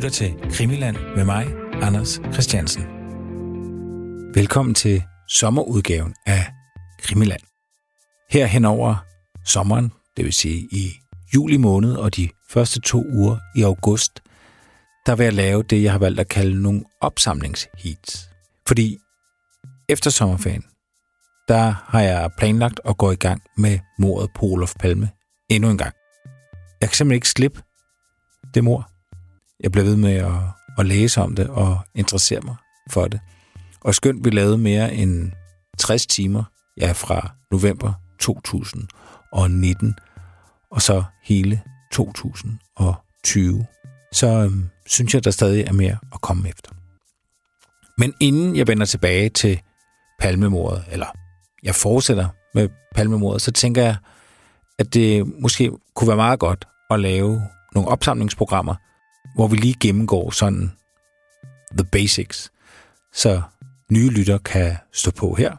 lytter til Krimiland med mig, Anders Christiansen. Velkommen til sommerudgaven af Krimiland. Her henover sommeren, det vil sige i juli måned og de første to uger i august, der vil jeg lave det, jeg har valgt at kalde nogle opsamlingsheats. Fordi efter sommerferien, der har jeg planlagt at gå i gang med mordet på Olof Palme endnu en gang. Jeg kan simpelthen ikke slippe det mor. Jeg blev ved med at, at læse om det og interessere mig for det. Og skønt vi lavede mere end 60 timer, ja fra november 2019, og så hele 2020, så øhm, synes jeg, der stadig er mere at komme efter. Men inden jeg vender tilbage til palmemordet, eller jeg fortsætter med palmemordet, så tænker jeg, at det måske kunne være meget godt at lave nogle opsamlingsprogrammer, hvor vi lige gennemgår sådan the basics, så nye lytter kan stå på her.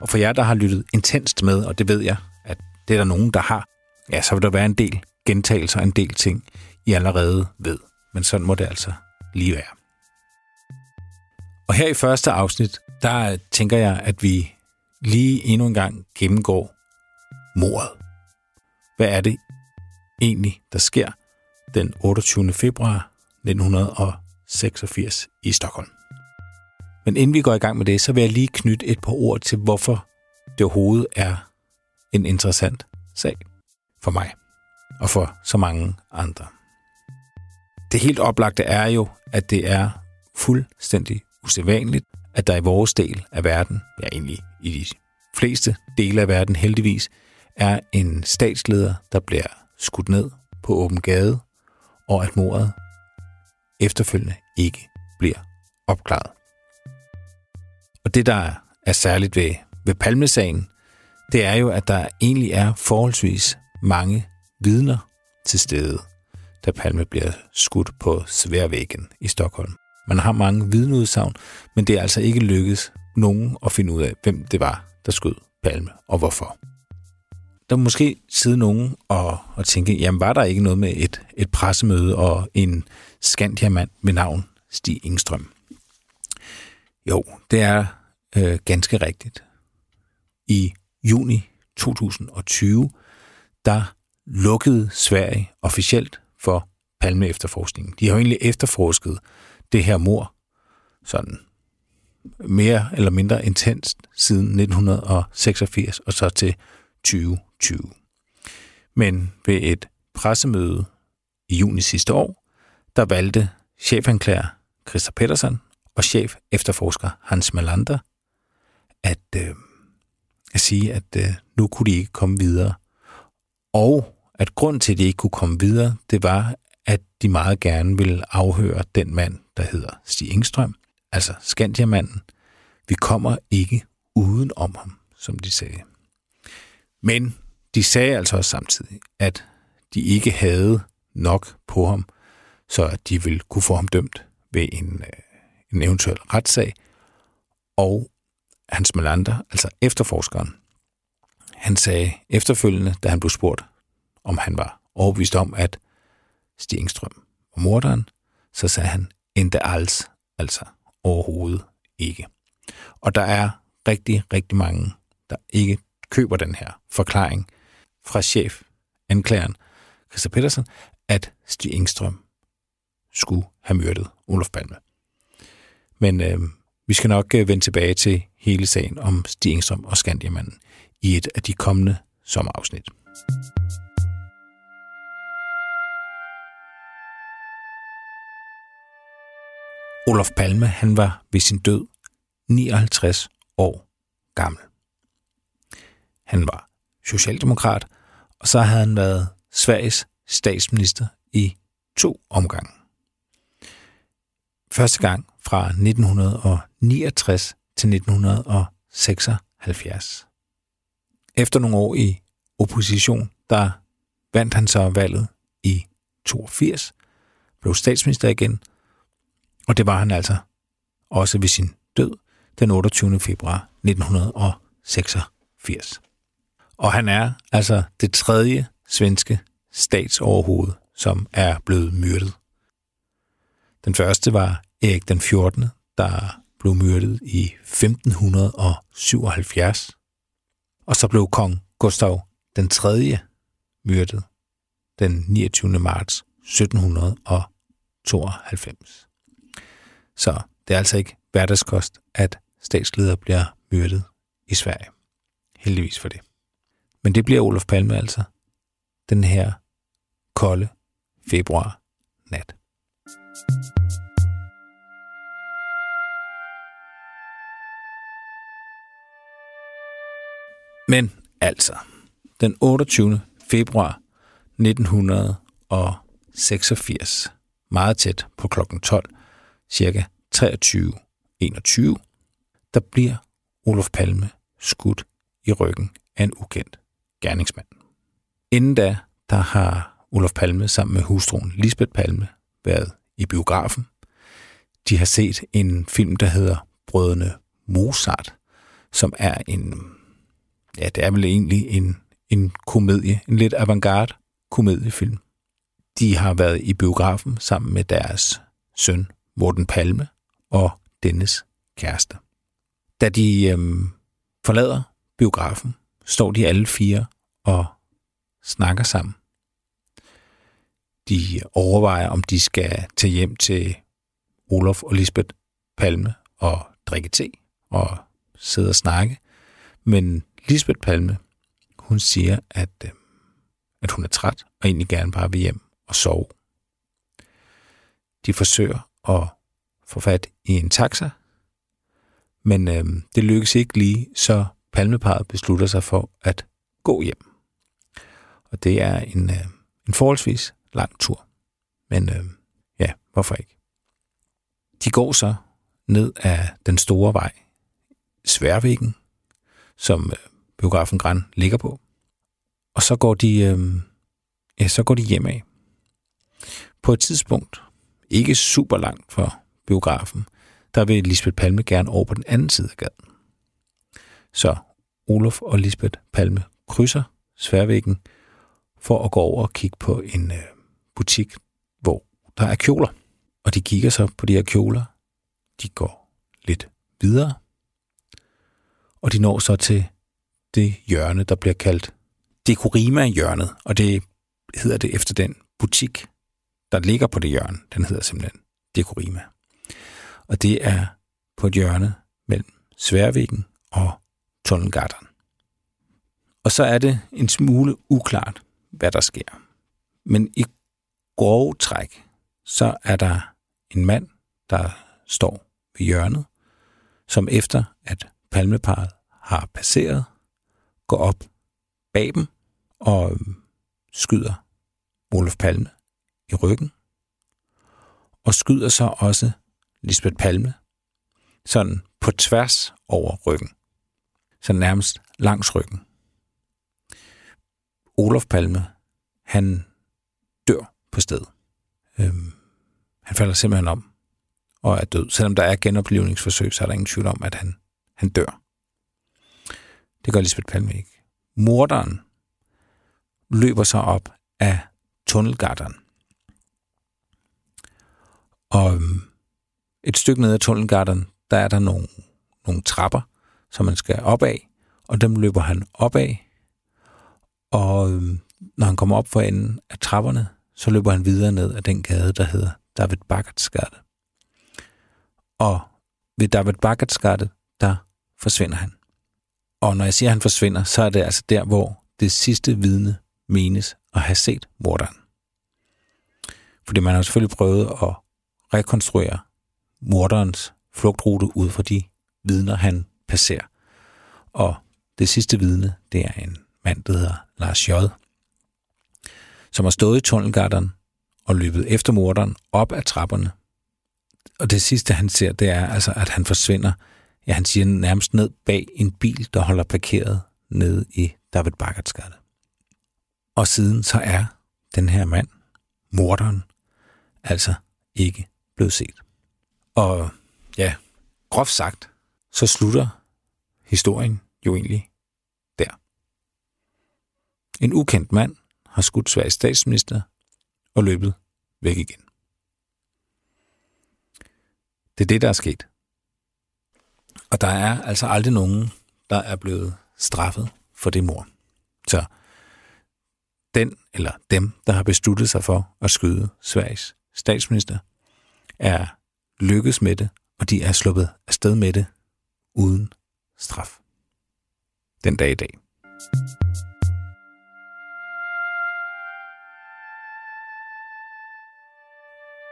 Og for jer, der har lyttet intenst med, og det ved jeg, at det er der nogen, der har, ja, så vil der være en del gentagelser, en del ting, I allerede ved. Men sådan må det altså lige være. Og her i første afsnit, der tænker jeg, at vi lige endnu en gang gennemgår mordet. Hvad er det egentlig, der sker den 28. februar 1986 i Stockholm? Men inden vi går i gang med det, så vil jeg lige knytte et par ord til, hvorfor det overhovedet er en interessant sag for mig og for så mange andre. Det helt oplagte er jo, at det er fuldstændig usædvanligt, at der i vores del af verden, ja egentlig i de fleste dele af verden heldigvis, er en statsleder, der bliver skudt ned på åben gade, og at mordet efterfølgende ikke bliver opklaret. Og det, der er særligt ved, ved Palmesagen, det er jo, at der egentlig er forholdsvis mange vidner til stede, da Palme bliver skudt på Sværvæggen i Stockholm. Man har mange vidneudsagn, men det er altså ikke lykkedes nogen at finde ud af, hvem det var, der skød Palme, og hvorfor. Der måske sidde nogen og, og tænke, jamen var der ikke noget med et, et pressemøde og en Skandiamand med navn Stig Ingstrøm? Jo, det er øh, ganske rigtigt. I juni 2020, der lukkede Sverige officielt for Palme efterforskningen. De har jo egentlig efterforsket det her mor sådan mere eller mindre intenst siden 1986 og så til 2020. Men ved et pressemøde i juni sidste år, der valgte chefanklager Christa Petersen og chef efterforsker Hans Malander at, øh, at sige, at øh, nu kunne de ikke komme videre. Og at grund til, at de ikke kunne komme videre, det var, at de meget gerne ville afhøre den mand, der hedder Stig Engstrøm, altså Skandiamanden. Vi kommer ikke uden om ham, som de sagde. Men de sagde altså også samtidig, at de ikke havde nok på ham, så at de vil kunne få ham dømt ved en, øh, en eventuel retssag. Og Hans Melander, altså efterforskeren, han sagde efterfølgende, da han blev spurgt, om han var overbevist om, at Stig Engstrøm var morderen, så sagde han, endda alls, altså overhovedet ikke. Og der er rigtig, rigtig mange, der ikke køber den her forklaring fra chef, anklageren, Christa Petersen, at Stig Engstrøm skulle have myrdet Olof Palme. Men øh, vi skal nok øh, vende tilbage til hele sagen om Stig Engstrøm og Skandiamanden i et af de kommende sommerafsnit. Olof Palme, han var ved sin død 59 år gammel. Han var socialdemokrat, og så havde han været Sveriges statsminister i to omgange. Første gang fra 1969 til 1976. Efter nogle år i opposition, der vandt han så valget i 82, blev statsminister igen, og det var han altså også ved sin død den 28. februar 1986. Og han er altså det tredje svenske statsoverhoved, som er blevet myrdet. Den første var Erik den 14., der blev myrdet i 1577. Og så blev kong Gustav den 3. myrdet den 29. marts 1792. Så det er altså ikke hverdagskost, at statsledere bliver myrdet i Sverige. Heldigvis for det. Men det bliver Olof Palme altså den her kolde februar nat. Men altså, den 28. februar 1986, meget tæt på klokken 12, cirka 23.21, der bliver Olof Palme skudt i ryggen af en ukendt gerningsmand. Inden da, der har Olof Palme sammen med hustruen Lisbeth Palme været i biografen. De har set en film, der hedder Brødrene Mozart, som er en, ja, det er vel egentlig en, en komedie, en lidt avantgarde komediefilm. De har været i biografen sammen med deres søn Morten Palme og dennes kæreste. Da de øhm, forlader biografen, står de alle fire og snakker sammen. De overvejer, om de skal tage hjem til Olof og Lisbeth Palme og drikke te og sidde og snakke. Men Lisbeth Palme, hun siger, at, øh, at hun er træt og egentlig gerne bare vil hjem og sove. De forsøger at få fat i en taxa, men øh, det lykkes ikke lige, så palmeparet beslutter sig for at gå hjem. Og det er en, øh, en forholdsvis lang tur. Men øh, ja, hvorfor ikke? De går så ned af den store vej, Sværvæggen, som øh, biografen Gran ligger på. Og så går de, øh, ja, så går de hjem af. På et tidspunkt, ikke super langt fra biografen, der vil Lisbeth Palme gerne over på den anden side af gaden. Så Olof og Lisbeth Palme krydser Sværvæggen for at gå over og kigge på en øh, butik, hvor der er kjoler. Og de kigger så på de her kjoler. De går lidt videre. Og de når så til det hjørne, der bliver kaldt Dekorima-hjørnet. Og det hedder det efter den butik, der ligger på det hjørne. Den hedder simpelthen Dekorima. Og det er på et hjørne mellem Sværvæggen og Tunnelgarten. Og så er det en smule uklart, hvad der sker. Men i grove træk, så er der en mand, der står ved hjørnet, som efter at palmeparet har passeret, går op bag dem og skyder Olof Palme i ryggen, og skyder så også Lisbeth Palme, sådan på tværs over ryggen, så nærmest langs ryggen. Olof Palme, han dør på stedet. Øhm, han falder simpelthen om og er død. Selvom der er genoplevningsforsøg, så er der ingen tvivl om, at han, han dør. Det gør Lisbeth Palme ikke. Morderen løber sig op af tunnelgatteren. Og øhm, et stykke ned ad tunnelgatteren, der er der nogle, nogle trapper, som man skal op af, og dem løber han op af. Og øhm, når han kommer op for enden af trapperne, så løber han videre ned ad den gade, der hedder David Baggerts gade. Og ved David Baggerts gade, der forsvinder han. Og når jeg siger, at han forsvinder, så er det altså der, hvor det sidste vidne menes at have set morderen. Fordi man har selvfølgelig prøvet at rekonstruere morderens flugtrute ud fra de vidner, han passerer. Og det sidste vidne, det er en mand, der hedder Lars J., som har stået i tunnelgatteren og løbet efter morderen op ad trapperne. Og det sidste, han ser, det er altså, at han forsvinder, ja, han siger nærmest ned bag en bil, der holder parkeret nede i David Bakkertsgade. Og siden så er den her mand, morderen, altså ikke blevet set. Og ja, groft sagt, så slutter historien jo egentlig der. En ukendt mand har skudt Sveriges statsminister og løbet væk igen. Det er det, der er sket. Og der er altså aldrig nogen, der er blevet straffet for det mor. Så den eller dem, der har besluttet sig for at skyde Sveriges statsminister, er lykkes med det, og de er sluppet afsted med det uden straf. Den dag i dag.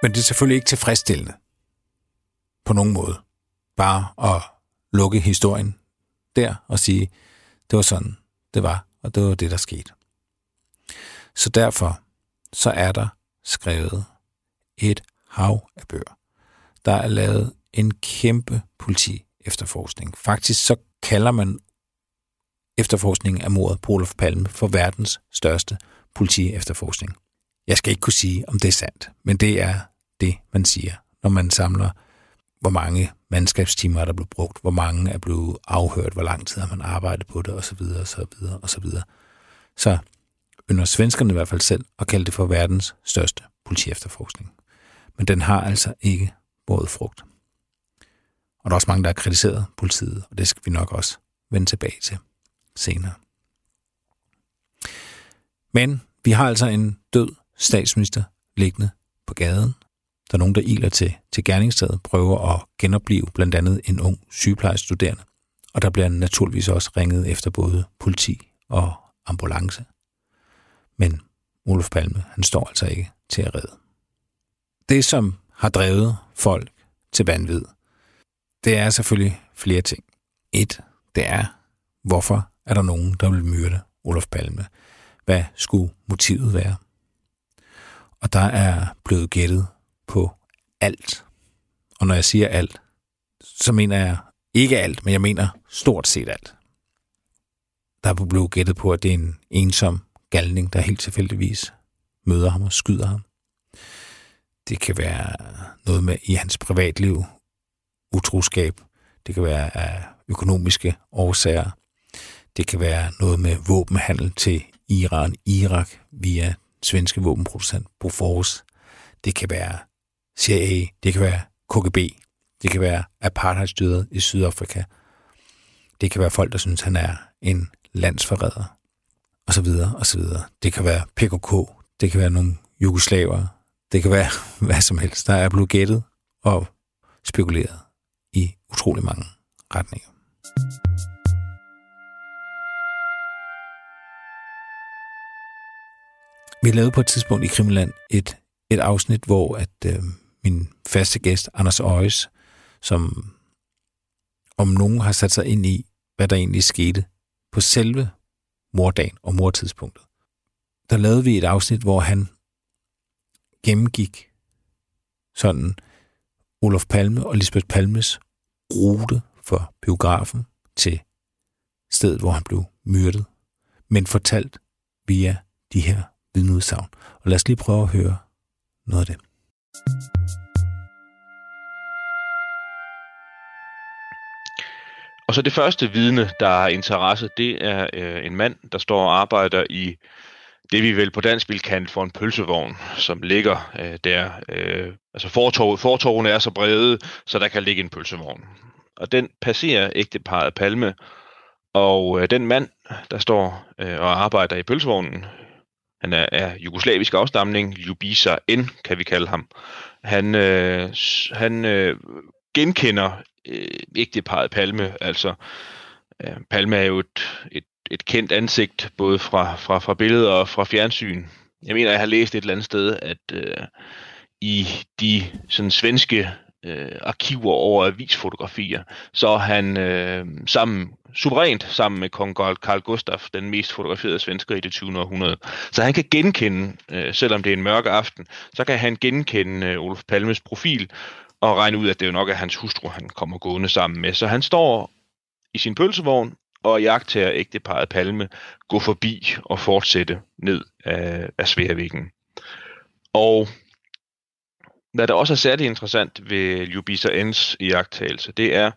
Men det er selvfølgelig ikke tilfredsstillende på nogen måde. Bare at lukke historien der og sige, det var sådan, det var, og det var det, der skete. Så derfor så er der skrevet et hav af bøger. Der er lavet en kæmpe politi efterforskning. Faktisk så kalder man efterforskningen af mordet på Olof Palme for verdens største politi efterforskning. Jeg skal ikke kunne sige, om det er sandt, men det er det, man siger, når man samler, hvor mange mandskabstimer er der blevet brugt, hvor mange er blevet afhørt, hvor lang tid har man arbejdet på det, osv., osv., osv. Så ynder svenskerne i hvert fald selv at kalde det for verdens største politiefterforskning. Men den har altså ikke båret frugt. Og der er også mange, der har kritiseret politiet, og det skal vi nok også vende tilbage til senere. Men vi har altså en død statsminister liggende på gaden. Der er nogen, der iler til, til gerningsstedet, prøver at genopleve blandt andet en ung sygeplejestuderende. Og der bliver naturligvis også ringet efter både politi og ambulance. Men Olof Palme, han står altså ikke til at redde. Det, som har drevet folk til vanvid, det er selvfølgelig flere ting. Et, det er, hvorfor er der nogen, der vil myrde Olof Palme? Hvad skulle motivet være? Og der er blevet gættet på alt. Og når jeg siger alt, så mener jeg ikke alt, men jeg mener stort set alt. Der er blevet gættet på, at det er en ensom galning, der helt tilfældigvis møder ham og skyder ham. Det kan være noget med i hans privatliv, utroskab. Det kan være af økonomiske årsager. Det kan være noget med våbenhandel til Iran, Irak via svenske våbenproducent Bofors. Det kan være CIA, det kan være KGB, det kan være apartheidstyret i Sydafrika. Det kan være folk, der synes, han er en landsforræder, og så videre, og så videre. Det kan være PKK, det kan være nogle jugoslaver, det kan være hvad som helst. Der er blevet gættet og spekuleret i utrolig mange retninger. Vi lavede på et tidspunkt i Krimland et, et afsnit, hvor at øh, min faste gæst, Anders Øjes, som om nogen har sat sig ind i, hvad der egentlig skete på selve mordagen og mordtidspunktet. Der lavede vi et afsnit, hvor han gennemgik sådan Olof Palme og Lisbeth Palmes rute for biografen til stedet, hvor han blev myrdet, men fortalt via de her vidneudsagn. Og lad os lige prøve at høre noget af det. Og så det første vidne, der har interesse, det er øh, en mand, der står og arbejder i det, vi vel på dansk vil kalde for en pølsevogn, som ligger øh, der. Øh, altså fortorvet, fortovene er så brede, så der kan ligge en pølsevogn. Og den passerer ægteparet Palme, og øh, den mand, der står øh, og arbejder i pølsevognen, han er, af jugoslavisk afstamning, Ljubisa N, kan vi kalde ham. Han, øh, han øh, genkender øh, ægteparet Palme, altså øh, Palme er jo et, et, et kendt ansigt, både fra, fra, fra billeder og fra fjernsyn. Jeg mener, jeg har læst et eller andet sted, at øh, i de sådan svenske øh, arkiver over avisfotografier, så han øh, sammen, suverænt sammen med kong Carl Gustaf, den mest fotograferede svensker i det 20. århundrede. Så han kan genkende, øh, selvom det er en mørk aften, så kan han genkende øh, Olof Palmes profil og regne ud, at det jo nok er hans hustru, han kommer gående sammen med. Så han står i sin pølsevogn og jagter ægteparet Palme gå forbi og fortsætte ned af, af Sværvæggen. Og hvad der også er særligt interessant ved Ljubisa Ens iagttagelse, det er,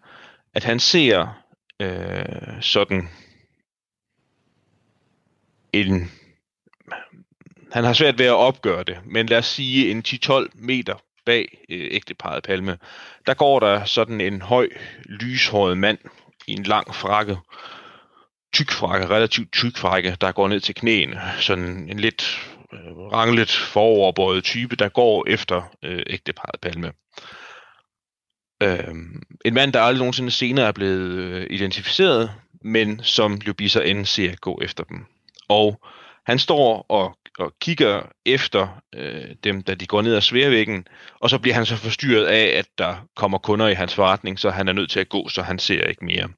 at han ser øh, sådan en... Han har svært ved at opgøre det, men lad os sige en 10-12 meter bag øh, ægteparet Palme, der går der sådan en høj, lyshåret mand i en lang frakke, tyk frakke, relativt tyk frakke, der går ned til knæene. Sådan en lidt øh, ranglet foroverbøjet type, der går efter øh, ægteparet Palme. Øh, en mand, der aldrig nogensinde senere er blevet øh, identificeret, men som Ljubisa N ser gå efter dem. Og han står og, og kigger efter øh, dem, da de går ned ad sværvæggen, og så bliver han så forstyrret af, at der kommer kunder i hans forretning, så han er nødt til at gå, så han ser ikke mere.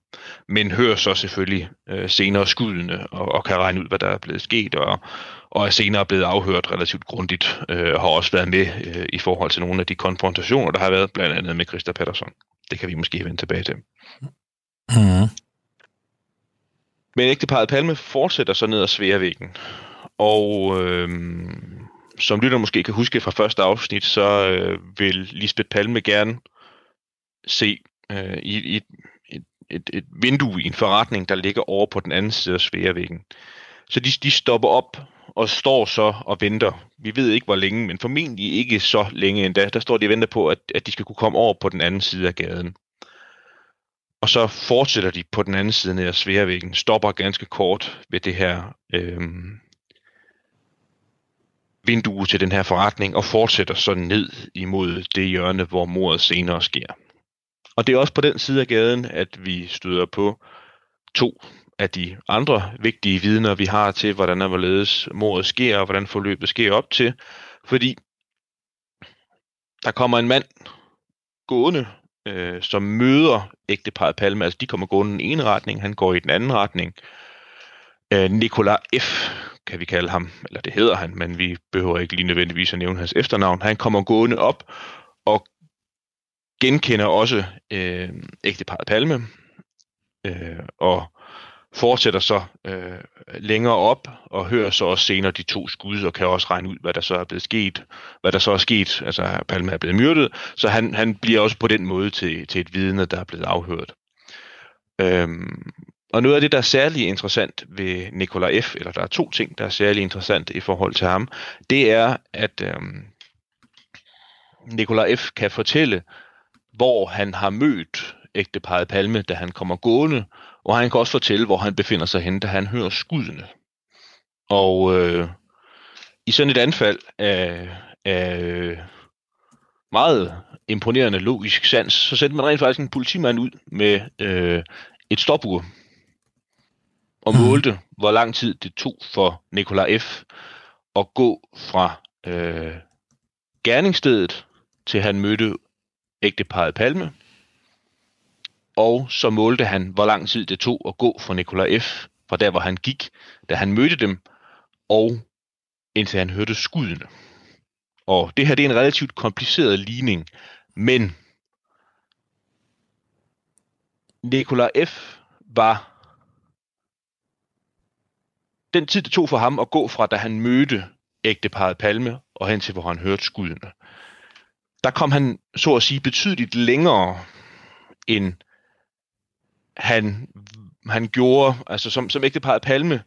Men hører så selvfølgelig øh, senere skuddene og, og kan regne ud, hvad der er blevet sket, og, og er senere blevet afhørt relativt grundigt, øh, og har også været med øh, i forhold til nogle af de konfrontationer, der har været, blandt andet med Christa Patterson. Det kan vi måske vende tilbage til. Mm. Men ægteparet Palme fortsætter så ned ad Sværvæggen. Og øh, som lytter måske kan huske fra første afsnit, så øh, vil Lisbeth Palme gerne se øh, i, et, et, et, et vindue i en forretning, der ligger over på den anden side af sværevæggen. Så de, de stopper op og står så og venter. Vi ved ikke hvor længe, men formentlig ikke så længe endda. Der står de og venter på, at, at de skal kunne komme over på den anden side af gaden. Og så fortsætter de på den anden side af Sværvæggen, stopper ganske kort ved det her øh, vindue til den her forretning, og fortsætter så ned imod det hjørne, hvor mordet senere sker. Og det er også på den side af gaden, at vi støder på to af de andre vigtige vidner, vi har til, hvordan og hvorledes mordet sker, og hvordan forløbet sker op til. Fordi der kommer en mand gående øh, som møder ægteparet Palme. Altså, de kommer gående i den ene retning, han går i den anden retning. Øh, Nikola F., kan vi kalde ham, eller det hedder han, men vi behøver ikke lige nødvendigvis at nævne hans efternavn. Han kommer gående op og genkender også øh, ægteparet Palme, øh, og fortsætter så øh, længere op og hører så også senere de to skud og kan også regne ud, hvad der så er blevet sket, hvad der så er sket. Altså, Palme er blevet myrdet, så han, han bliver også på den måde til, til et vidne, der er blevet afhørt. Øhm, og noget af det, der er særlig interessant ved Nikola F., eller der er to ting, der er særlig interessant i forhold til ham, det er, at øhm, Nikola F. kan fortælle, hvor han har mødt ægteparet Palme, da han kommer gående, og han kan også fortælle, hvor han befinder sig henne, da han hører skuddene. Og øh, i sådan et anfald af, af øh, meget imponerende logisk sans, så sendte man rent faktisk en politimand ud med øh, et stopur og mhm. målte, hvor lang tid det tog for Nikola F. at gå fra øh, gerningsstedet til han mødte ægteparet Palme, og så målte han, hvor lang tid det tog at gå fra Nikola F., fra der hvor han gik, da han mødte dem, og indtil han hørte skuddene. Og det her det er en relativt kompliceret ligning, men Nikola F. var den tid, det tog for ham at gå fra, da han mødte ægteparet Palme, og hen til, hvor han hørte skuddene. Der kom han, så at sige, betydeligt længere end han, han gjorde, altså som, som ægteparet Palme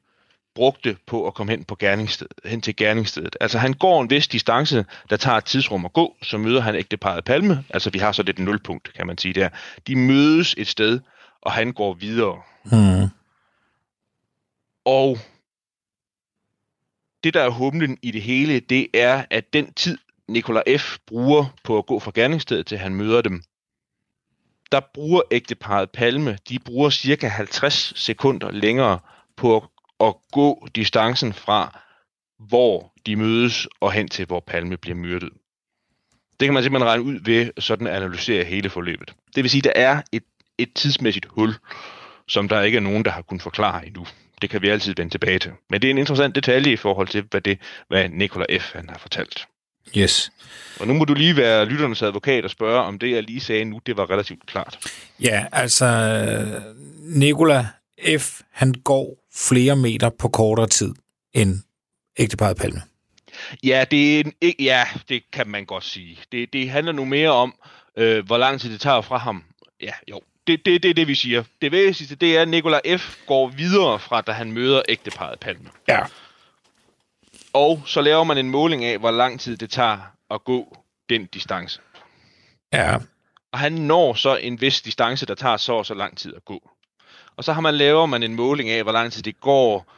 brugte på at komme hen, på gerningssted, hen til gerningsstedet. Altså han går en vis distance, der tager et tidsrum at gå, så møder han ægteparet Palme, altså vi har så det nulpunkt, kan man sige der. De mødes et sted, og han går videre. Mm. Og det, der er humlen i det hele, det er, at den tid, Nikola F. bruger på at gå fra gerningsstedet til han møder dem, der bruger ægteparet Palme, de bruger cirka 50 sekunder længere på at, at gå distancen fra, hvor de mødes, og hen til, hvor Palme bliver myrdet. Det kan man simpelthen regne ud ved sådan at analysere hele forløbet. Det vil sige, at der er et, et tidsmæssigt hul, som der ikke er nogen, der har kunnet forklare endnu. Det kan vi altid vende tilbage til. Men det er en interessant detalje i forhold til, hvad, det, hvad Nikola F. han har fortalt. Yes. Og nu må du lige være lytternes advokat og spørge, om det, jeg lige sagde nu, det var relativt klart. Ja, altså, Nikola F., han går flere meter på kortere tid end ægteparet Palme. Ja, det, er en, ja, det kan man godt sige. Det, det handler nu mere om, øh, hvor lang tid det tager fra ham. Ja, jo. Det, det, det er det, vi siger. Det væsentligste, det er, at Nikola F. går videre fra, da han møder ægteparet Palme. Ja. Og så laver man en måling af, hvor lang tid det tager at gå den distance. Ja. Og han når så en vis distance, der tager så og så lang tid at gå. Og så har man laver man en måling af, hvor lang tid det går,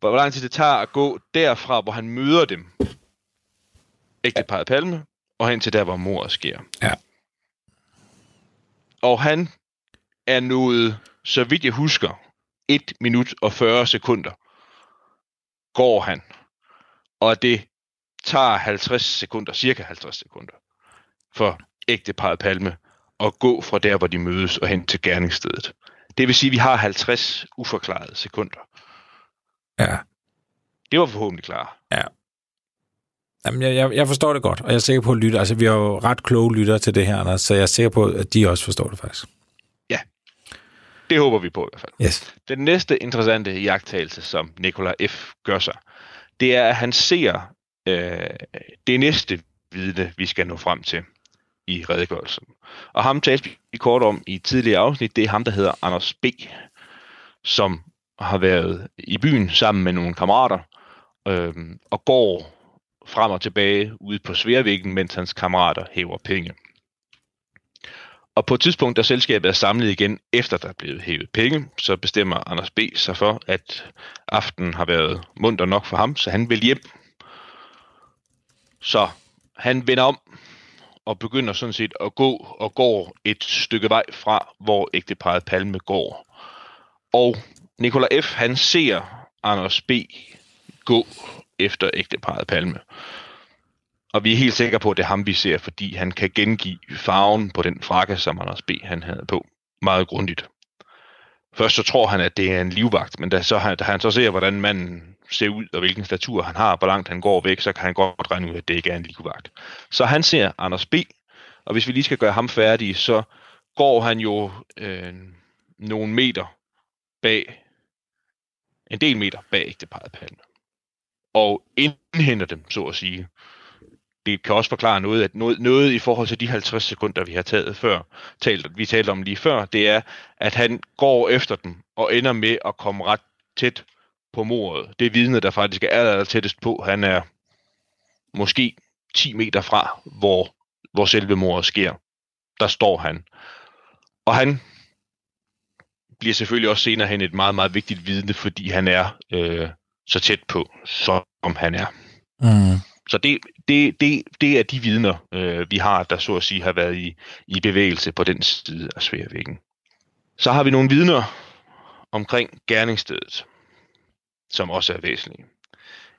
hvor lang tid det tager at gå derfra, hvor han møder dem. Ægteparet Palme, og hen til der, hvor mordet sker. Ja. Og han er nået, så vidt jeg husker, 1 minut og 40 sekunder går han. Og det tager 50 sekunder, cirka 50 sekunder, for ægteparet Palme at gå fra der, hvor de mødes og hen til gerningsstedet. Det vil sige, at vi har 50 uforklarede sekunder. Ja. Det var forhåbentlig klar. Ja. Jamen, jeg, jeg, jeg forstår det godt, og jeg er sikker på at lytte. Altså, vi har jo ret kloge lyttere til det her, Anders, så jeg er sikker på, at de også forstår det faktisk. Det håber vi på i hvert fald. Yes. Den næste interessante jagttagelse, som Nikola F. gør sig, det er, at han ser øh, det næste vidne, vi skal nå frem til i redegørelsen. Og ham talte vi kort om i tidligere afsnit. Det er ham, der hedder Anders B., som har været i byen sammen med nogle kammerater øh, og går frem og tilbage ude på Sværvæggen, mens hans kammerater hæver penge. Og på et tidspunkt, da selskabet er samlet igen, efter der er blevet hævet penge, så bestemmer Anders B. sig for, at aftenen har været munter nok for ham, så han vil hjem. Så han vender om og begynder sådan set at gå og går et stykke vej fra, hvor ægteparet Palme går. Og Nikola F. han ser Anders B. gå efter ægteparet Palme. Og vi er helt sikre på, at det er ham, vi ser, fordi han kan gengive farven på den frakke, som Anders B. han havde på. Meget grundigt. Først så tror han, at det er en livvagt, men da, så, han, da han så ser, hvordan manden ser ud, og hvilken statur han har, hvor langt han går væk, så kan han godt regne ud, at det ikke er en livvagt. Så han ser Anders B., og hvis vi lige skal gøre ham færdig, så går han jo øh, nogle meter bag, en del meter bag ægteparet Palme. Og indhenter dem, så at sige det kan også forklare noget, at noget, noget i forhold til de 50 sekunder, vi har taget før, talt, vi talte om lige før, det er, at han går efter dem og ender med at komme ret tæt på mordet. Det er vidnet, der faktisk er aller tættest på. Han er måske 10 meter fra, hvor, hvor selve mordet sker. Der står han. Og han bliver selvfølgelig også senere hen et meget, meget vigtigt vidne, fordi han er øh, så tæt på, som han er. Mm. Så det, det, det, det er de vidner, øh, vi har, der så at sige har været i, i bevægelse på den side af sværvæggen. Så har vi nogle vidner omkring gerningsstedet, som også er væsentlige.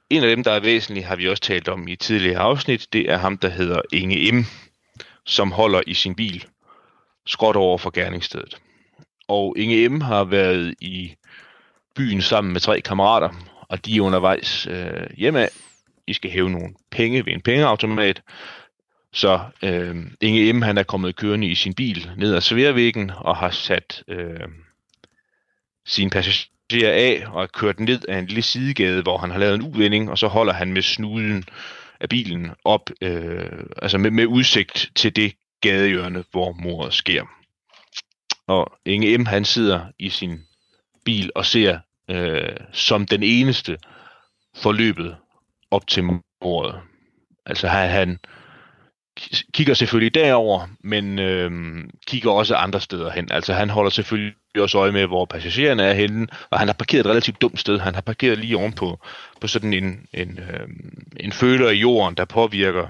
En af dem, der er væsentlig, har vi også talt om i tidligere afsnit. Det er ham, der hedder Inge M., som holder i sin bil skråt over for gerningsstedet. Og Inge M. har været i byen sammen med tre kammerater, og de er undervejs øh, hjemme i skal hæve nogle penge ved en pengeautomat. Så øh, Inge M. han er kommet kørende i sin bil ned ad Sværvæggen og har sat øh, sin passager af og er kørt ned ad en lille sidegade, hvor han har lavet en uvending, og så holder han med snuden af bilen op, øh, altså med, med udsigt til det gadehjørne, hvor mordet sker. Og Inge M. han sidder i sin bil og ser øh, som den eneste forløbet op til mordet. Altså han, han kigger selvfølgelig derover, men øh, kigger også andre steder hen. Altså han holder selvfølgelig også øje med, hvor passagererne er henne, og han har parkeret et relativt dumt sted. Han har parkeret lige ovenpå på sådan en, en, øh, en føler i jorden, der påvirker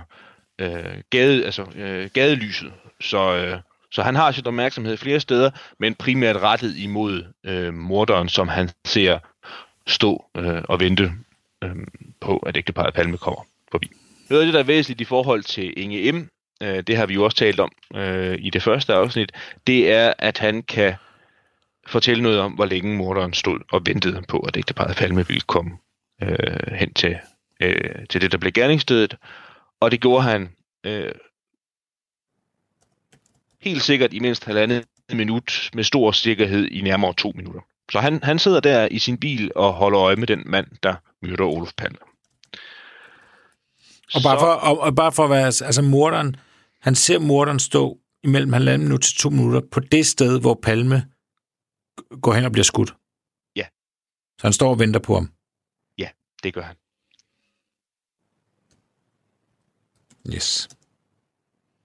øh, gade, altså, øh, gadelyset. Så, øh, så han har sit opmærksomhed flere steder, men primært rettet imod øh, morderen, som han ser stå øh, og vente øh, på, at ægteparet Palme kommer forbi. Noget af det, der er væsentligt i forhold til Inge M., øh, det har vi jo også talt om øh, i det første afsnit, det er, at han kan fortælle noget om, hvor længe morderen stod og ventede på, at ægteparet Palme ville komme øh, hen til, øh, til det, der blev gerningsstedet. Og det gjorde han øh, helt sikkert i mindst halvandet minut med stor sikkerhed i nærmere to minutter. Så han, han sidder der i sin bil og holder øje med den mand, der myrder Olof Palme. Og bare, for, og, og bare for at være, altså morderen, han ser morderen stå imellem halvanden minut til to minutter på det sted, hvor Palme går hen og bliver skudt. Ja. Så han står og venter på ham. Ja, det gør han. Yes.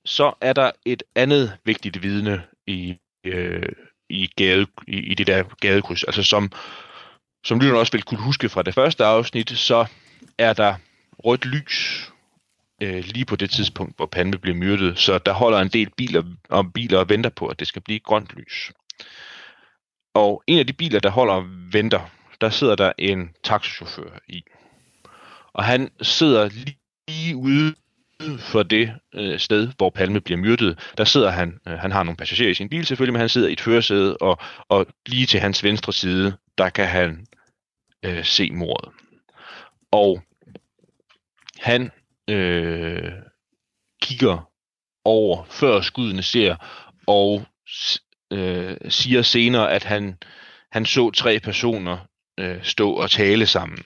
så er der et andet vigtigt vidne i, øh, i, gade, i, i det der gadekryds. Altså som, som lytterne også vil kunne huske fra det første afsnit, så er der rødt lys øh, lige på det tidspunkt, hvor Palme bliver myrdet. Så der holder en del biler og biler og venter på, at det skal blive grønt lys. Og en af de biler, der holder og venter, der sidder der en taxichauffør i. Og han sidder lige ude for det øh, sted, hvor Palme bliver myrdet. Der sidder han, øh, han har nogle passagerer i sin bil selvfølgelig, men han sidder i et førersæde, og, og lige til hans venstre side, der kan han øh, se mordet. Og han øh, kigger over, før skuddene ser, og øh, siger senere, at han, han så tre personer øh, stå og tale sammen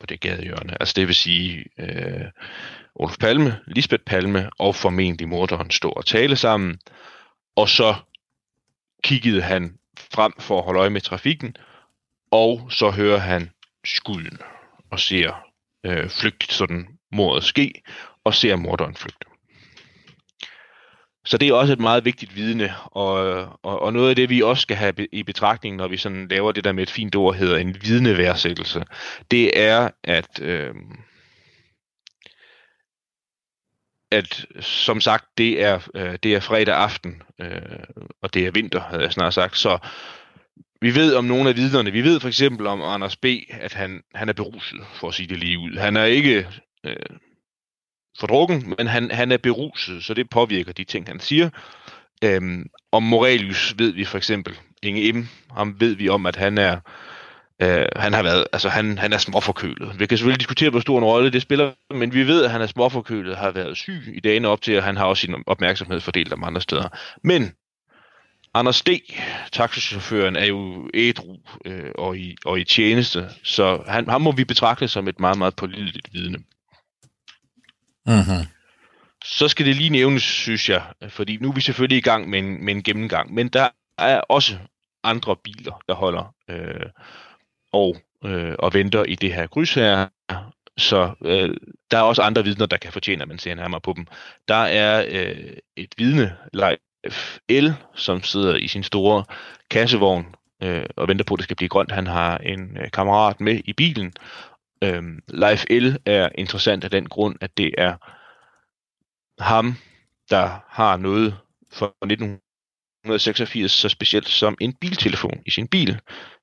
på det gadehjørne. Altså det vil sige øh, Olof Palme, Lisbeth Palme og formentlig morderen stå og tale sammen. Og så kiggede han frem for at holde øje med trafikken, og så hører han skuden og ser øh, flygt sådan mordet ske, og ser morderen flygte. Så det er også et meget vigtigt vidne, og, og, og noget af det, vi også skal have i betragtning, når vi sådan laver det der med et fint ord, hedder en vidneværdsættelse, det er, at, øh, at som sagt, det er, øh, det er fredag aften, øh, og det er vinter, havde jeg snart sagt, så vi ved om nogle af vidnerne. Vi ved for eksempel om Anders B., at han, han er beruset, for at sige det lige ud. Han er ikke øh, fordrukken, men han, han er beruset, så det påvirker de ting, han siger. Øhm, om Morelius ved vi for eksempel, Inge M., ham ved vi om, at han er øh, han har været, altså han, han er småforkølet. Vi kan selvfølgelig diskutere, hvor stor en rolle det spiller, men vi ved, at han er småforkølet, har været syg i dagene op til, at han har også sin opmærksomhed fordelt om andre steder. Men Anders D., taxichaufføren, er jo ædru øh, og, i, og i tjeneste, så han, ham må vi betragte som et meget, meget pålideligt vidne. Mm-hmm. Så skal det lige nævnes, synes jeg, fordi nu er vi selvfølgelig i gang med en, med en gennemgang, men der er også andre biler, der holder øh, og, øh, og venter i det her kryds her. Så øh, der er også andre vidner, der kan fortjene, at man ser nærmere på dem. Der er øh, et vidne, Leif L., som sidder i sin store kassevogn øh, og venter på, at det skal blive grønt. Han har en øh, kammerat med i bilen, Øh, Leif L er interessant af den grund, at det er ham, der har noget fra 1986 så specielt som en biltelefon i sin bil.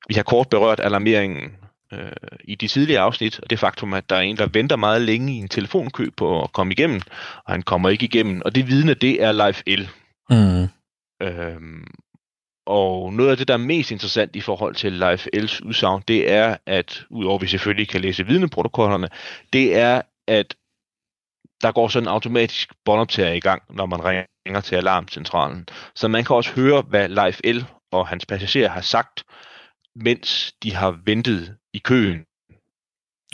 Vi har kort berørt alarmeringen øh, i de tidligere afsnit, og det faktum, at der er en, der venter meget længe i en telefonkø på at komme igennem, og han kommer ikke igennem, og det vidne, det er Life L. Mm. Øhm, og noget af det, der er mest interessant i forhold til Life L's udsagn, det er, at udover at vi selvfølgelig kan læse vidneprotokollerne, det er, at der går sådan en automatisk båndoptager i gang, når man ringer til alarmcentralen. Så man kan også høre, hvad Life L og hans passagerer har sagt, mens de har ventet i køen.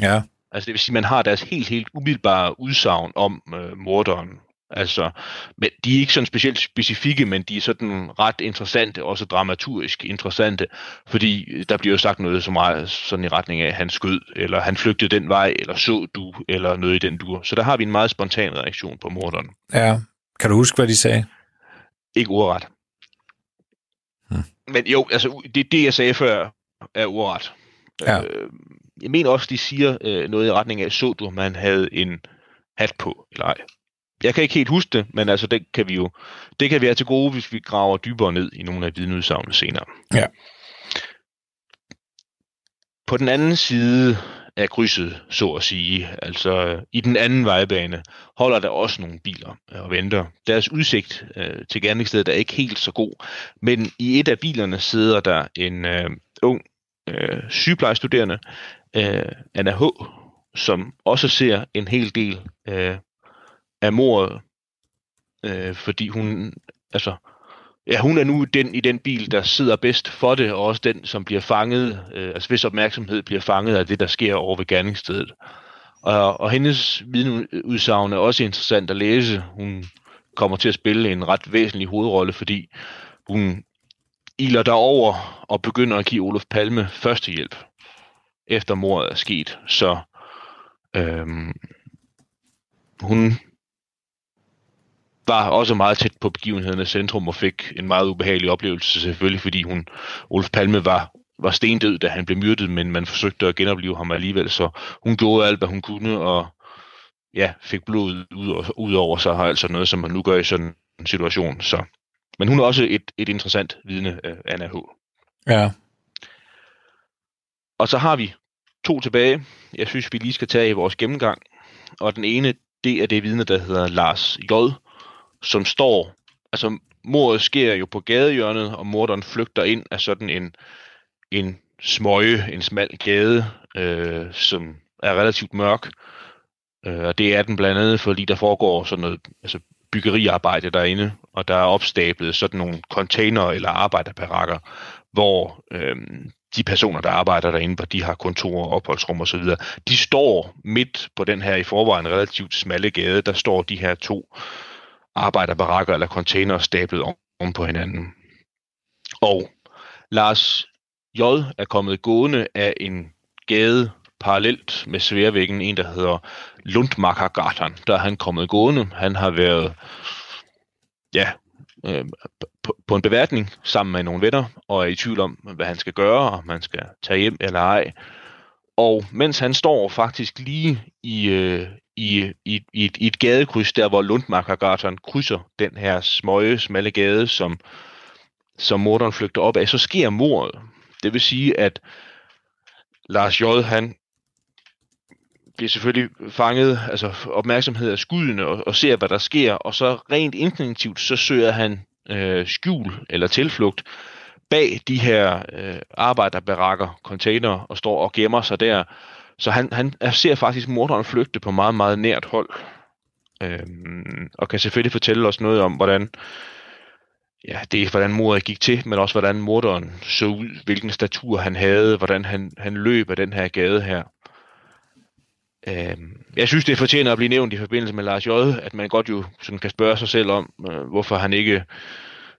Ja. Altså det vil sige, at man har deres helt, helt umiddelbare udsagn om øh, morderen Altså, men de er ikke sådan specielt specifikke, men de er sådan ret interessante, også dramaturgisk interessante, fordi der bliver jo sagt noget så meget sådan i retning af, han skød, eller han flygtede den vej, eller så du, eller noget i den dur. Så der har vi en meget spontan reaktion på morderen. Ja, kan du huske, hvad de sagde? Ikke ordret. Hmm. Men jo, altså, det, det jeg sagde før, er ordret. Ja. Øh, jeg mener også, de siger øh, noget i retning af, så du, man havde en hat på, eller ej. Jeg kan ikke helt huske det, men altså det kan vi jo det kan være til gode, hvis vi graver dybere ned i nogle af vidneudsagene senere. Ja. På den anden side af krydset, så at sige, altså i den anden vejbane, holder der også nogle biler øh, og venter. Deres udsigt øh, til gerningsstedet er ikke helt så god, men i et af bilerne sidder der en øh, ung øh, sygeplejestuderende, øh, Anna H., som også ser en hel del øh, af mordet, øh, fordi hun, altså, ja, hun er nu den i den bil, der sidder bedst for det, og også den, som bliver fanget, øh, altså hvis opmærksomhed bliver fanget af det, der sker over ved gerningsstedet. Og, og hendes vidneudsagn er også interessant at læse. Hun kommer til at spille en ret væsentlig hovedrolle, fordi hun iler derover og begynder at give Olof Palme førstehjælp, efter mordet er sket. Så øhm, hun var også meget tæt på begivenhedernes centrum og fik en meget ubehagelig oplevelse selvfølgelig, fordi hun, Ulf Palme var, var stendød, da han blev myrdet, men man forsøgte at genopleve ham alligevel, så hun gjorde alt, hvad hun kunne, og ja, fik blod ud, ud over sig, og altså noget, som man nu gør i sådan en situation. Så. Men hun er også et, et interessant vidne, uh, Anna H. Ja. Og så har vi to tilbage, jeg synes, vi lige skal tage i vores gennemgang. Og den ene, det er det vidne, der hedder Lars J., som står, altså mordet sker jo på gadehjørnet, og morderen flygter ind af sådan en, en smøge, en smal gade, øh, som er relativt mørk. Øh, og det er den blandt andet, fordi der foregår sådan noget altså byggeriarbejde derinde, og der er opstablet sådan nogle container eller arbejderbarakker, hvor øh, de personer, der arbejder derinde, hvor de har kontorer, opholdsrum osv., de står midt på den her i forvejen relativt smalle gade, der står de her to arbejderbarakker eller container stablet oven på hinanden. Og Lars J. er kommet gående af en gade parallelt med Sværvæggen, en der hedder Lundmarkergatan. Der er han kommet gående. Han har været ja, øh, på, på en beværtning sammen med nogle venner, og er i tvivl om, hvad han skal gøre, om man skal tage hjem eller ej. Og mens han står faktisk lige i, øh, i, i, i, et, i et gadekryds, der hvor Lundmarkergatan krydser den her smøge, smalle gade, som, som morderen flygter op af, så sker mordet. Det vil sige, at Lars J. han bliver selvfølgelig fanget, altså opmærksomhed af skuddene og, og ser, hvad der sker, og så rent instinktivt, så søger han øh, skjul eller tilflugt bag de her øh, arbejderbarakker, container, og står og gemmer sig der. Så han, han ser faktisk morderen flygte på meget, meget nært hold. Øhm, og kan selvfølgelig fortælle os noget om, hvordan ja, det er, hvordan mordet gik til, men også hvordan morderen så ud, hvilken statur han havde, hvordan han, han løb af den her gade her. Øhm, jeg synes, det fortjener at blive nævnt i forbindelse med Lars J., at man godt jo sådan kan spørge sig selv om, øh, hvorfor han ikke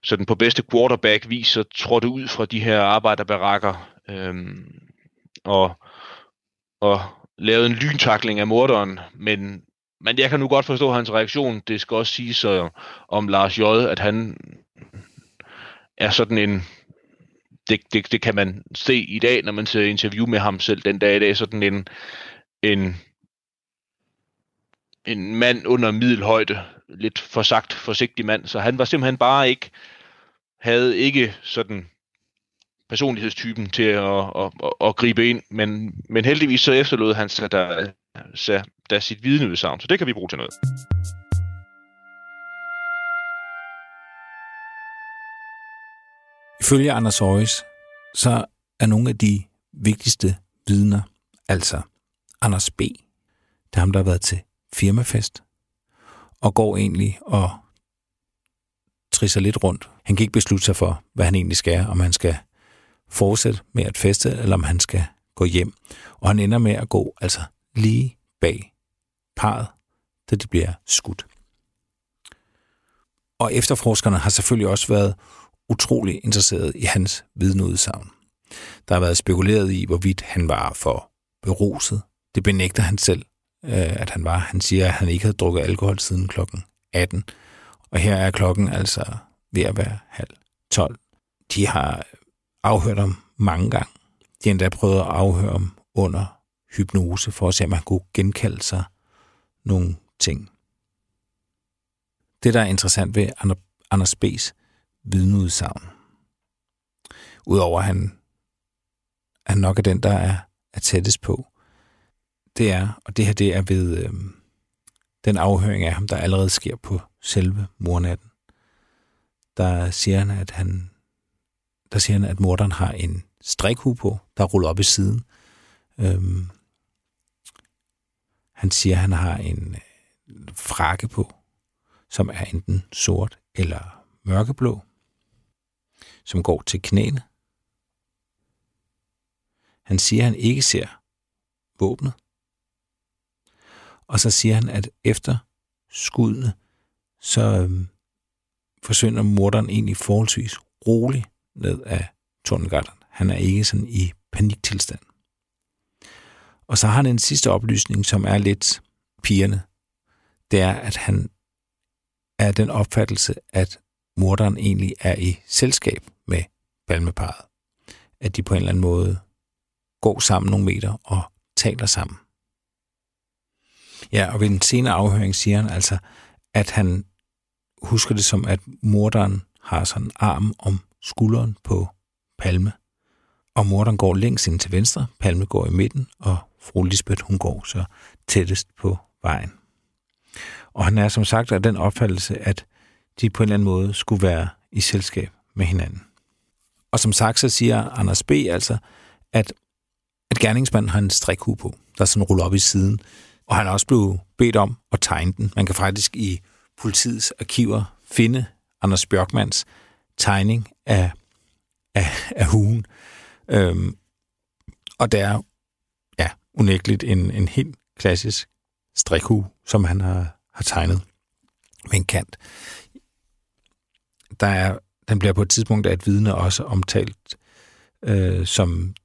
sådan på bedste quarterback vis så trådte ud fra de her arbejderbarakker øhm, og, og lavede en lyntakling af morderen, men, men jeg kan nu godt forstå hans reaktion. Det skal også sige så om Lars J., at han er sådan en, det, det, det kan man se i dag, når man ser interview med ham selv den dag i dag, sådan en, en en mand under middelhøjde, lidt for sagt forsigtig mand, så han var simpelthen bare ikke, havde ikke sådan personlighedstypen til at, at, at, at gribe ind, men, men heldigvis så efterlod han sig der, sig der sit vidneudsagn, så det kan vi bruge til noget. Ifølge Anders Højes, så er nogle af de vigtigste vidner, altså Anders B., det er ham, der har været til firmafest, og går egentlig og trisser lidt rundt. Han kan ikke beslutte sig for, hvad han egentlig skal, om han skal fortsætte med at feste, eller om han skal gå hjem. Og han ender med at gå altså lige bag parret, da de bliver skudt. Og efterforskerne har selvfølgelig også været utrolig interesseret i hans vidneudsagn. Der har været spekuleret i, hvorvidt han var for beruset. Det benægter han selv øh, at han var. Han siger, at han ikke havde drukket alkohol siden klokken 18. Og her er klokken altså ved at være halv 12. De har afhørt ham mange gange. De endda prøvede at afhøre ham under hypnose, for at se, om han kunne genkalde sig nogle ting. Det, der er interessant ved Anders B's vidneudsagn, udover at han, han nok er den, der er, er tættest på, det er, og det her det er ved øh, den afhøring af ham, der allerede sker på selve mornatten. Der siger han, at han der siger han, at morderen har en strikhue på, der ruller op i siden. Øhm, han siger, at han har en øh, frakke på, som er enten sort eller mørkeblå, som går til knæene. Han siger, at han ikke ser våbnet. Og så siger han, at efter skuddene, så øhm, forsvinder morderen egentlig forholdsvis roligt ned af tunnelgatteren. Han er ikke sådan i paniktilstand. Og så har han en sidste oplysning, som er lidt pigerne. Det er, at han er den opfattelse, at morderen egentlig er i selskab med palmeparet. At de på en eller anden måde går sammen nogle meter og taler sammen. Ja, og ved den senere afhøring siger han altså, at han husker det som, at morderen har sådan en arm om skulderen på Palme, og morderen går længst ind til venstre, Palme går i midten, og fru Lisbeth, hun går så tættest på vejen. Og han er som sagt af den opfattelse, at de på en eller anden måde skulle være i selskab med hinanden. Og som sagt, så siger Anders B. altså, at, at gerningsmanden har en strikhue på, der sådan ruller op i siden. Og han er også blevet bedt om at tegne den. Man kan faktisk i politiets arkiver finde Anders Bjørkmans tegning af, af, af hugen. Øhm, og det er ja, unægteligt en, en helt klassisk strikhue, som han har, har tegnet med en kant. Der er, den bliver på et tidspunkt af et vidne også omtalt øh, som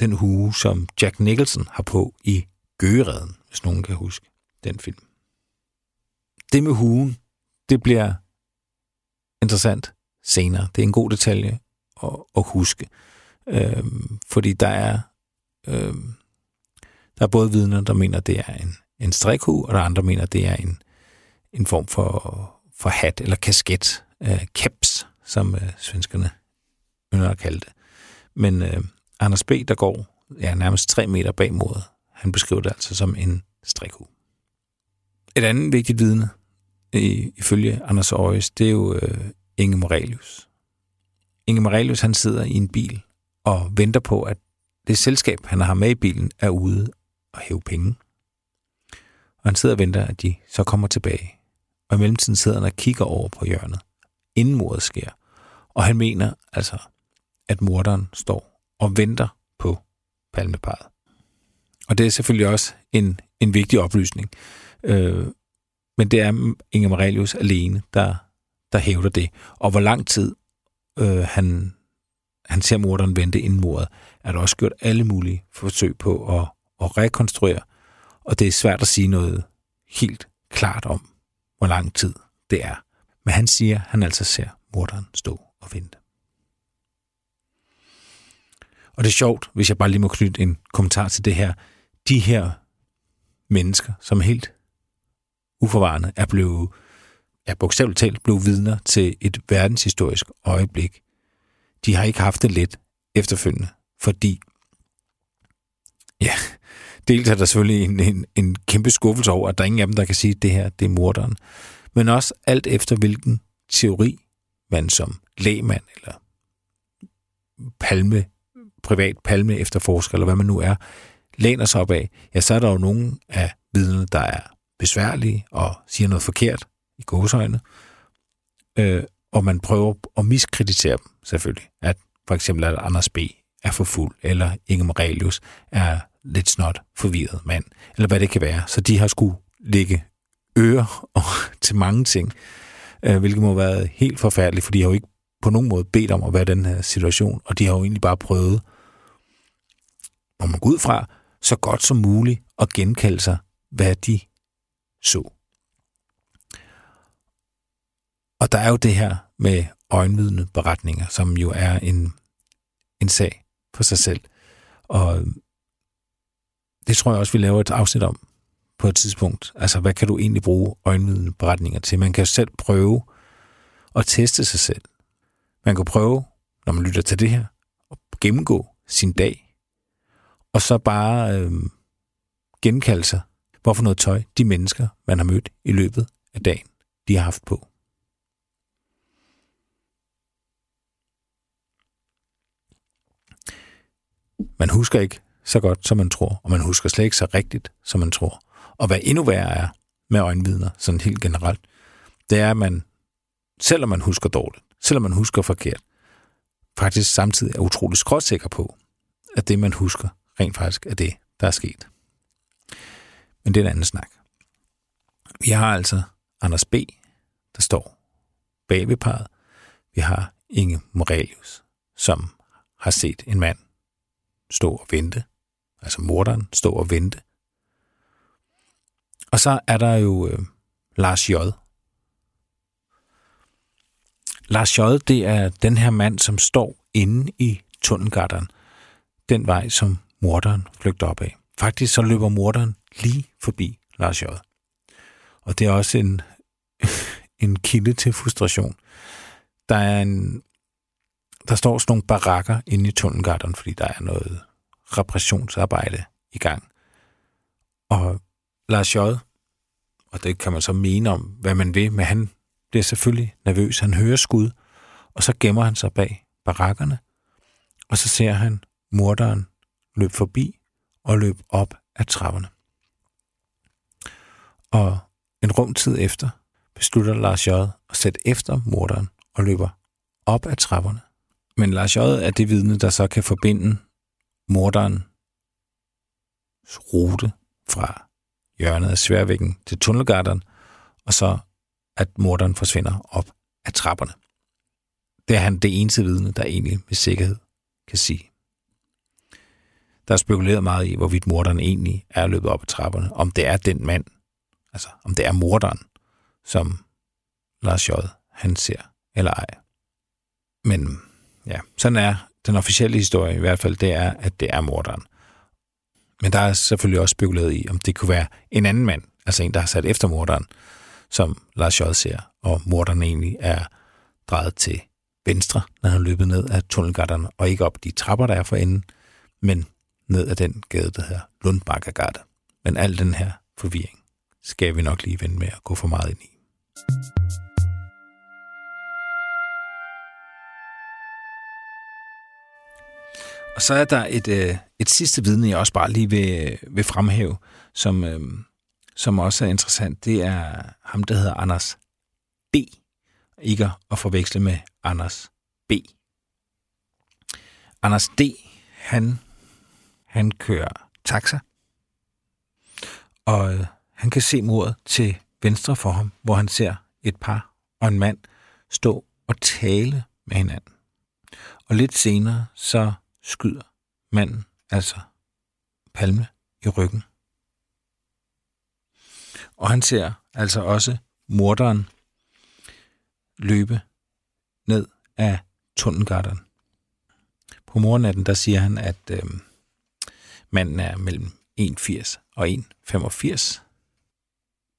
den hue, som Jack Nicholson har på i Gøgeredden, hvis nogen kan huske den film. Det med huen, det bliver interessant senere. Det er en god detalje at, at huske. Øh, fordi der er, øh, der er både vidner, der mener, det er en, en strikhue, og der er andre, der mener, det er en, en form for, for hat eller kasket, øh, caps, som øh, svenskerne ynder at kalde det. Men øh, Anders B., der går ja, nærmest tre meter bag modet, han beskriver det altså som en strikhue. Et andet vigtigt vidne, ifølge Anders Aarhus, det er jo øh, Inge Morelius. Inge Morelius, han sidder i en bil og venter på, at det selskab, han har med i bilen, er ude og hæve penge. Og han sidder og venter, at de så kommer tilbage. Og i mellemtiden sidder han og kigger over på hjørnet, inden mordet sker. Og han mener altså, at morderen står og venter på palmeparet. Og det er selvfølgelig også en, en vigtig oplysning. Øh, men det er Inge Morelius alene, der, der hævder det. Og hvor lang tid øh, han, han ser morderen vente inden mordet, er der også gjort alle mulige forsøg på at, at rekonstruere. Og det er svært at sige noget helt klart om, hvor lang tid det er. Men han siger, at han altså ser morderen stå og vente. Og det er sjovt, hvis jeg bare lige må knytte en kommentar til det her. De her mennesker, som helt uforvarende er blevet, ja, bogstaveligt talt, blev vidner til et verdenshistorisk øjeblik. De har ikke haft det let efterfølgende, fordi, ja, dels er der selvfølgelig en, en, en kæmpe skuffelse over, at der er ingen af dem, der kan sige, at det her, det er morderen. Men også alt efter, hvilken teori man som lægmand eller palme, privat palme efterforsker, eller hvad man nu er, læner sig op af, ja, så er der jo nogen af vidnerne, der er besværlige og siger noget forkert i gåsøjne, øh, og man prøver at miskreditere dem selvfølgelig. At for eksempel, at Anders B. er for fuld, eller Inge Morelius er lidt snot forvirret mand, eller hvad det kan være. Så de har skulle lægge ører til mange ting, øh, hvilket må have været helt forfærdeligt, for de har jo ikke på nogen måde bedt om at være i den her situation, og de har jo egentlig bare prøvet, må man gå ud fra, så godt som muligt at genkalde sig, hvad de så. Og der er jo det her med øjenvidende beretninger, som jo er en, en sag for sig selv. Og det tror jeg også, vi laver et afsnit om på et tidspunkt. Altså, hvad kan du egentlig bruge øjenvidende beretninger til? Man kan jo selv prøve at teste sig selv. Man kan prøve, når man lytter til det her, at gennemgå sin dag, og så bare øh, genkalde sig hvorfor noget tøj de mennesker, man har mødt i løbet af dagen, de har haft på. Man husker ikke så godt, som man tror, og man husker slet ikke så rigtigt, som man tror. Og hvad endnu værre er med øjenvidner, sådan helt generelt, det er, at man, selvom man husker dårligt, selvom man husker forkert, faktisk samtidig er utrolig skråsikker på, at det, man husker, rent faktisk er det, der er sket. Men det er en anden snak. Vi har altså Anders B., der står bag ved parret. Vi har Inge Morelius, som har set en mand stå og vente, altså morderen stå og vente. Og så er der jo øh, Lars J., Lars J., det er den her mand, som står inde i tunnelgatteren. Den vej, som morderen flygter op af. Faktisk så løber morderen lige forbi Lars J. Og det er også en, en kilde til frustration. Der er en, der står sådan nogle barakker inde i tunnelgarden, fordi der er noget repressionsarbejde i gang. Og Lars J., og det kan man så mene om, hvad man vil, men han bliver selvfølgelig nervøs. Han hører skud, og så gemmer han sig bag barakkerne, og så ser han morderen løbe forbi og løbe op af trapperne. Og en rum tid efter beslutter Lars J. at sætte efter morderen og løber op ad trapperne. Men Lars J. er det vidne, der så kan forbinde morderen rute fra hjørnet af sværvæggen til tunnelgarderen, og så at morderen forsvinder op af trapperne. Det er han det eneste vidne, der egentlig med sikkerhed kan sige. Der er spekuleret meget i, hvorvidt morderen egentlig er løbet op ad trapperne. Om det er den mand, altså om det er morderen, som Lars J. han ser, eller ej. Men ja, sådan er den officielle historie i hvert fald, det er, at det er morderen. Men der er selvfølgelig også spekuleret i, om det kunne være en anden mand, altså en, der har sat efter morderen, som Lars J. ser, og morderen egentlig er drejet til venstre, når han løbet ned af tunnelgatterne, og ikke op de trapper, der er for enden, men ned ad den gade, der hedder Lundbakkegade. Men al den her forvirring skal vi nok lige vende med at gå for meget ind i. Og så er der et, øh, et sidste vidne, jeg også bare lige vil, vil fremhæve, som, øh, som også er interessant. Det er ham, der hedder Anders B. Ikke at forveksle med Anders B. Anders D. Han han kører taxa, og øh, han kan se mordet til venstre for ham, hvor han ser et par og en mand stå og tale med hinanden. Og lidt senere så skyder manden altså Palme i ryggen. Og han ser altså også morderen løbe ned af tunnelgatteren. På morgennatten der siger han, at øh, Manden er mellem 1,80 og 1,85.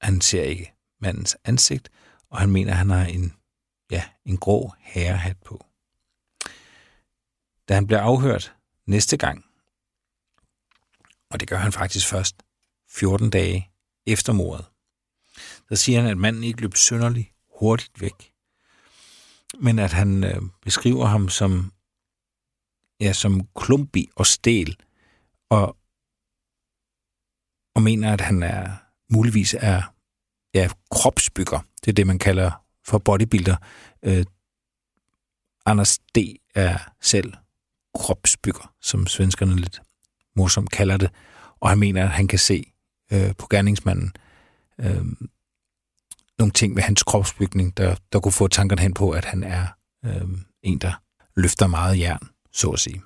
Han ser ikke mandens ansigt, og han mener, at han har en, ja, en grå herrehat på. Da han bliver afhørt næste gang, og det gør han faktisk først 14 dage efter mordet, der siger han, at manden ikke løb synderligt hurtigt væk, men at han øh, beskriver ham som, ja, som klumpig og stel, og, og mener, at han er muligvis er ja, kropsbygger. Det er det, man kalder for bodybuilder. Øh, Anders D. er selv kropsbygger, som svenskerne lidt morsomt kalder det. Og han mener, at han kan se øh, på gerningsmanden øh, nogle ting ved hans kropsbygning, der, der kunne få tankerne hen på, at han er øh, en, der løfter meget jern, så at sige.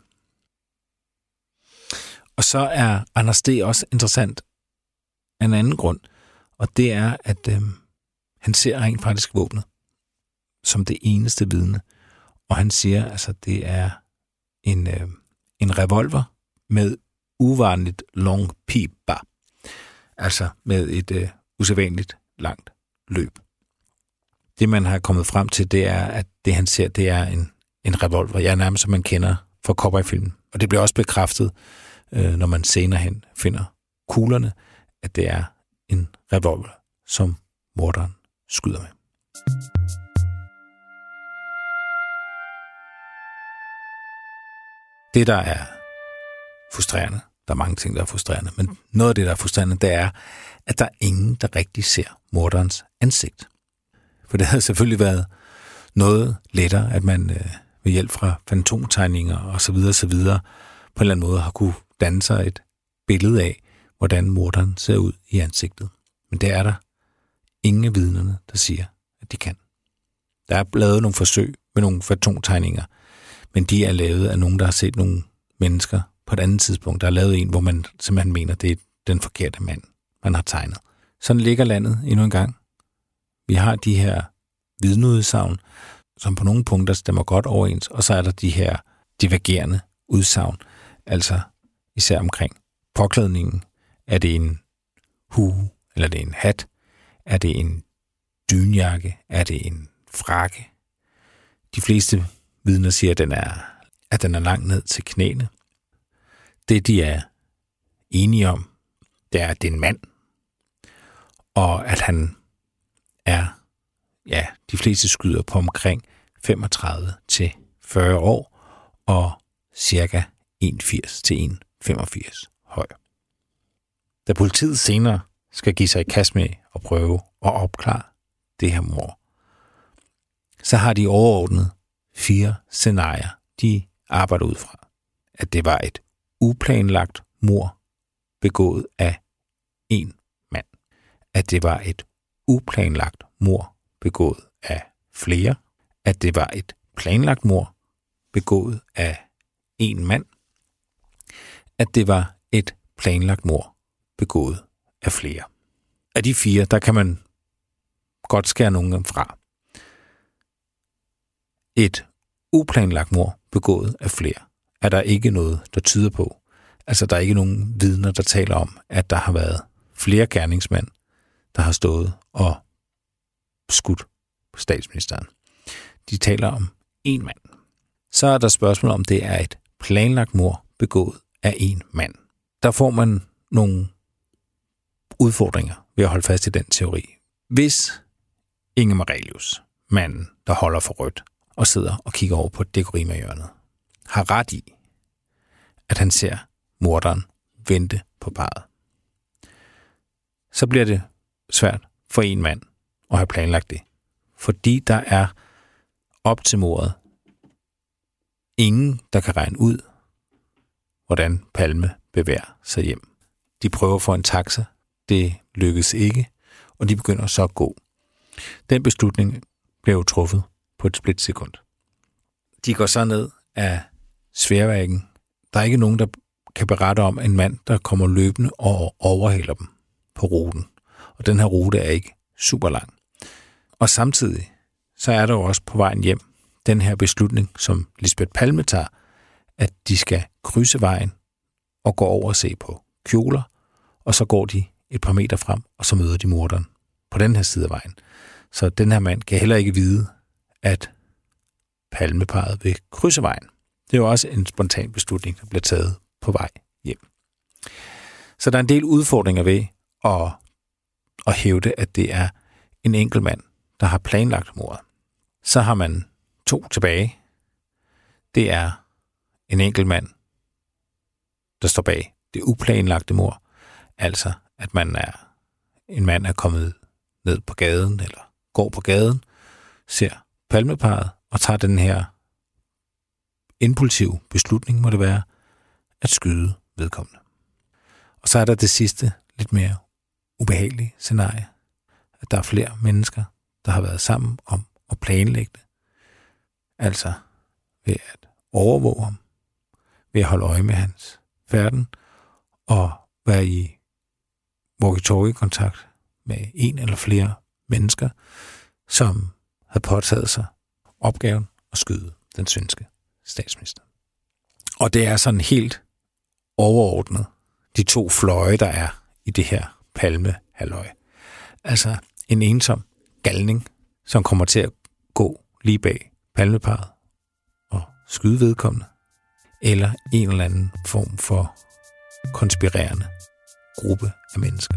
Og så er Anders D. også interessant af en anden grund, og det er, at øh, han ser rent faktisk våbnet som det eneste vidne. Og han siger, altså det er en, øh, en revolver med uvanligt long pipa. Altså med et øh, usædvanligt langt løb. Det, man har kommet frem til, det er, at det, han ser, det er en, en revolver. Jeg er nærmest, som man kender fra cowboyfilmen. Og det bliver også bekræftet øh, når man senere hen finder kuglerne, at det er en revolver, som morderen skyder med. Det, der er frustrerende, der er mange ting, der er frustrerende, men noget af det, der er frustrerende, det er, at der er ingen, der rigtig ser morderens ansigt. For det havde selvfølgelig været noget lettere, at man øh, ved hjælp fra fantomtegninger og så videre, så videre, på en eller anden måde har kunne danne sig et billede af, hvordan morderen ser ud i ansigtet. Men det er der ingen af vidnerne, der siger, at de kan. Der er lavet nogle forsøg med nogle fantomtegninger, men de er lavet af nogen, der har set nogle mennesker på et andet tidspunkt. Der er lavet en, hvor man simpelthen mener, det er den forkerte mand, man har tegnet. Sådan ligger landet endnu en gang. Vi har de her vidneudsagn, som på nogle punkter stemmer godt overens, og så er der de her divergerende udsagn, altså især omkring påklædningen. Er det en hue, eller er det en hat? Er det en dynjakke? Er det en frakke? De fleste vidner siger, at den er, at den er langt ned til knæene. Det, de er enige om, det er, at det er en mand, og at han er, ja, de fleste skyder på omkring 35 til 40 år, og cirka 1,80 til 1,85 høj. Da politiet senere skal give sig i kast med at prøve at opklare det her mor, så har de overordnet fire scenarier, de arbejder ud fra. At det var et uplanlagt mor begået af en mand. At det var et uplanlagt mor begået af flere. At det var et planlagt mor begået af en mand. At det var et planlagt mor begået af flere. Af de fire, der kan man godt skære nogen fra. Et uplanlagt mor begået af flere er der ikke noget, der tyder på. Altså, der er ikke nogen vidner, der taler om, at der har været flere gerningsmænd, der har stået og skudt statsministeren. De taler om én mand. Så er der spørgsmål om, det er et planlagt mor begået af en mand. Der får man nogle udfordringer ved at holde fast i den teori. Hvis Inge Marelius, manden, der holder for rødt og sidder og kigger over på dekorima-hjørnet, har ret i, at han ser morderen vente på parret, så bliver det svært for en mand at have planlagt det. Fordi der er op til mordet ingen, der kan regne ud, hvordan Palme bevæger sig hjem. De prøver for en taxa, det lykkes ikke, og de begynder så at gå. Den beslutning blev truffet på et splitsekund. De går så ned af sværvæggen. Der er ikke nogen, der kan berette om en mand, der kommer løbende og overhaler dem på ruten. Og den her rute er ikke super lang. Og samtidig så er der jo også på vejen hjem den her beslutning, som Lisbeth Palme tager, at de skal krydse vejen og gå over og se på kjoler, og så går de et par meter frem, og så møder de morderen på den her side af vejen. Så den her mand kan heller ikke vide, at palmeparet vil krydse vejen. Det er jo også en spontan beslutning, der bliver taget på vej hjem. Så der er en del udfordringer ved at, at hævde, at det er en enkelt mand, der har planlagt mordet. Så har man to tilbage. Det er en enkelt mand, der står bag det uplanlagte mor. Altså, at man er en mand er kommet ned på gaden, eller går på gaden, ser palmeparet og tager den her impulsiv beslutning, må det være, at skyde vedkommende. Og så er der det sidste, lidt mere ubehagelige scenarie, at der er flere mennesker, der har været sammen om at planlægge det. Altså ved at overvåge ham, ved at holde øje med hans færden, og være i walkie-talkie-kontakt med en eller flere mennesker, som havde påtaget sig opgaven at skyde den svenske statsminister. Og det er sådan helt overordnet de to fløje, der er i det her palmehalløj. Altså en ensom galning, som kommer til at gå lige bag palmeparet og skyde vedkommende, eller en eller anden form for konspirerende gruppe af mennesker.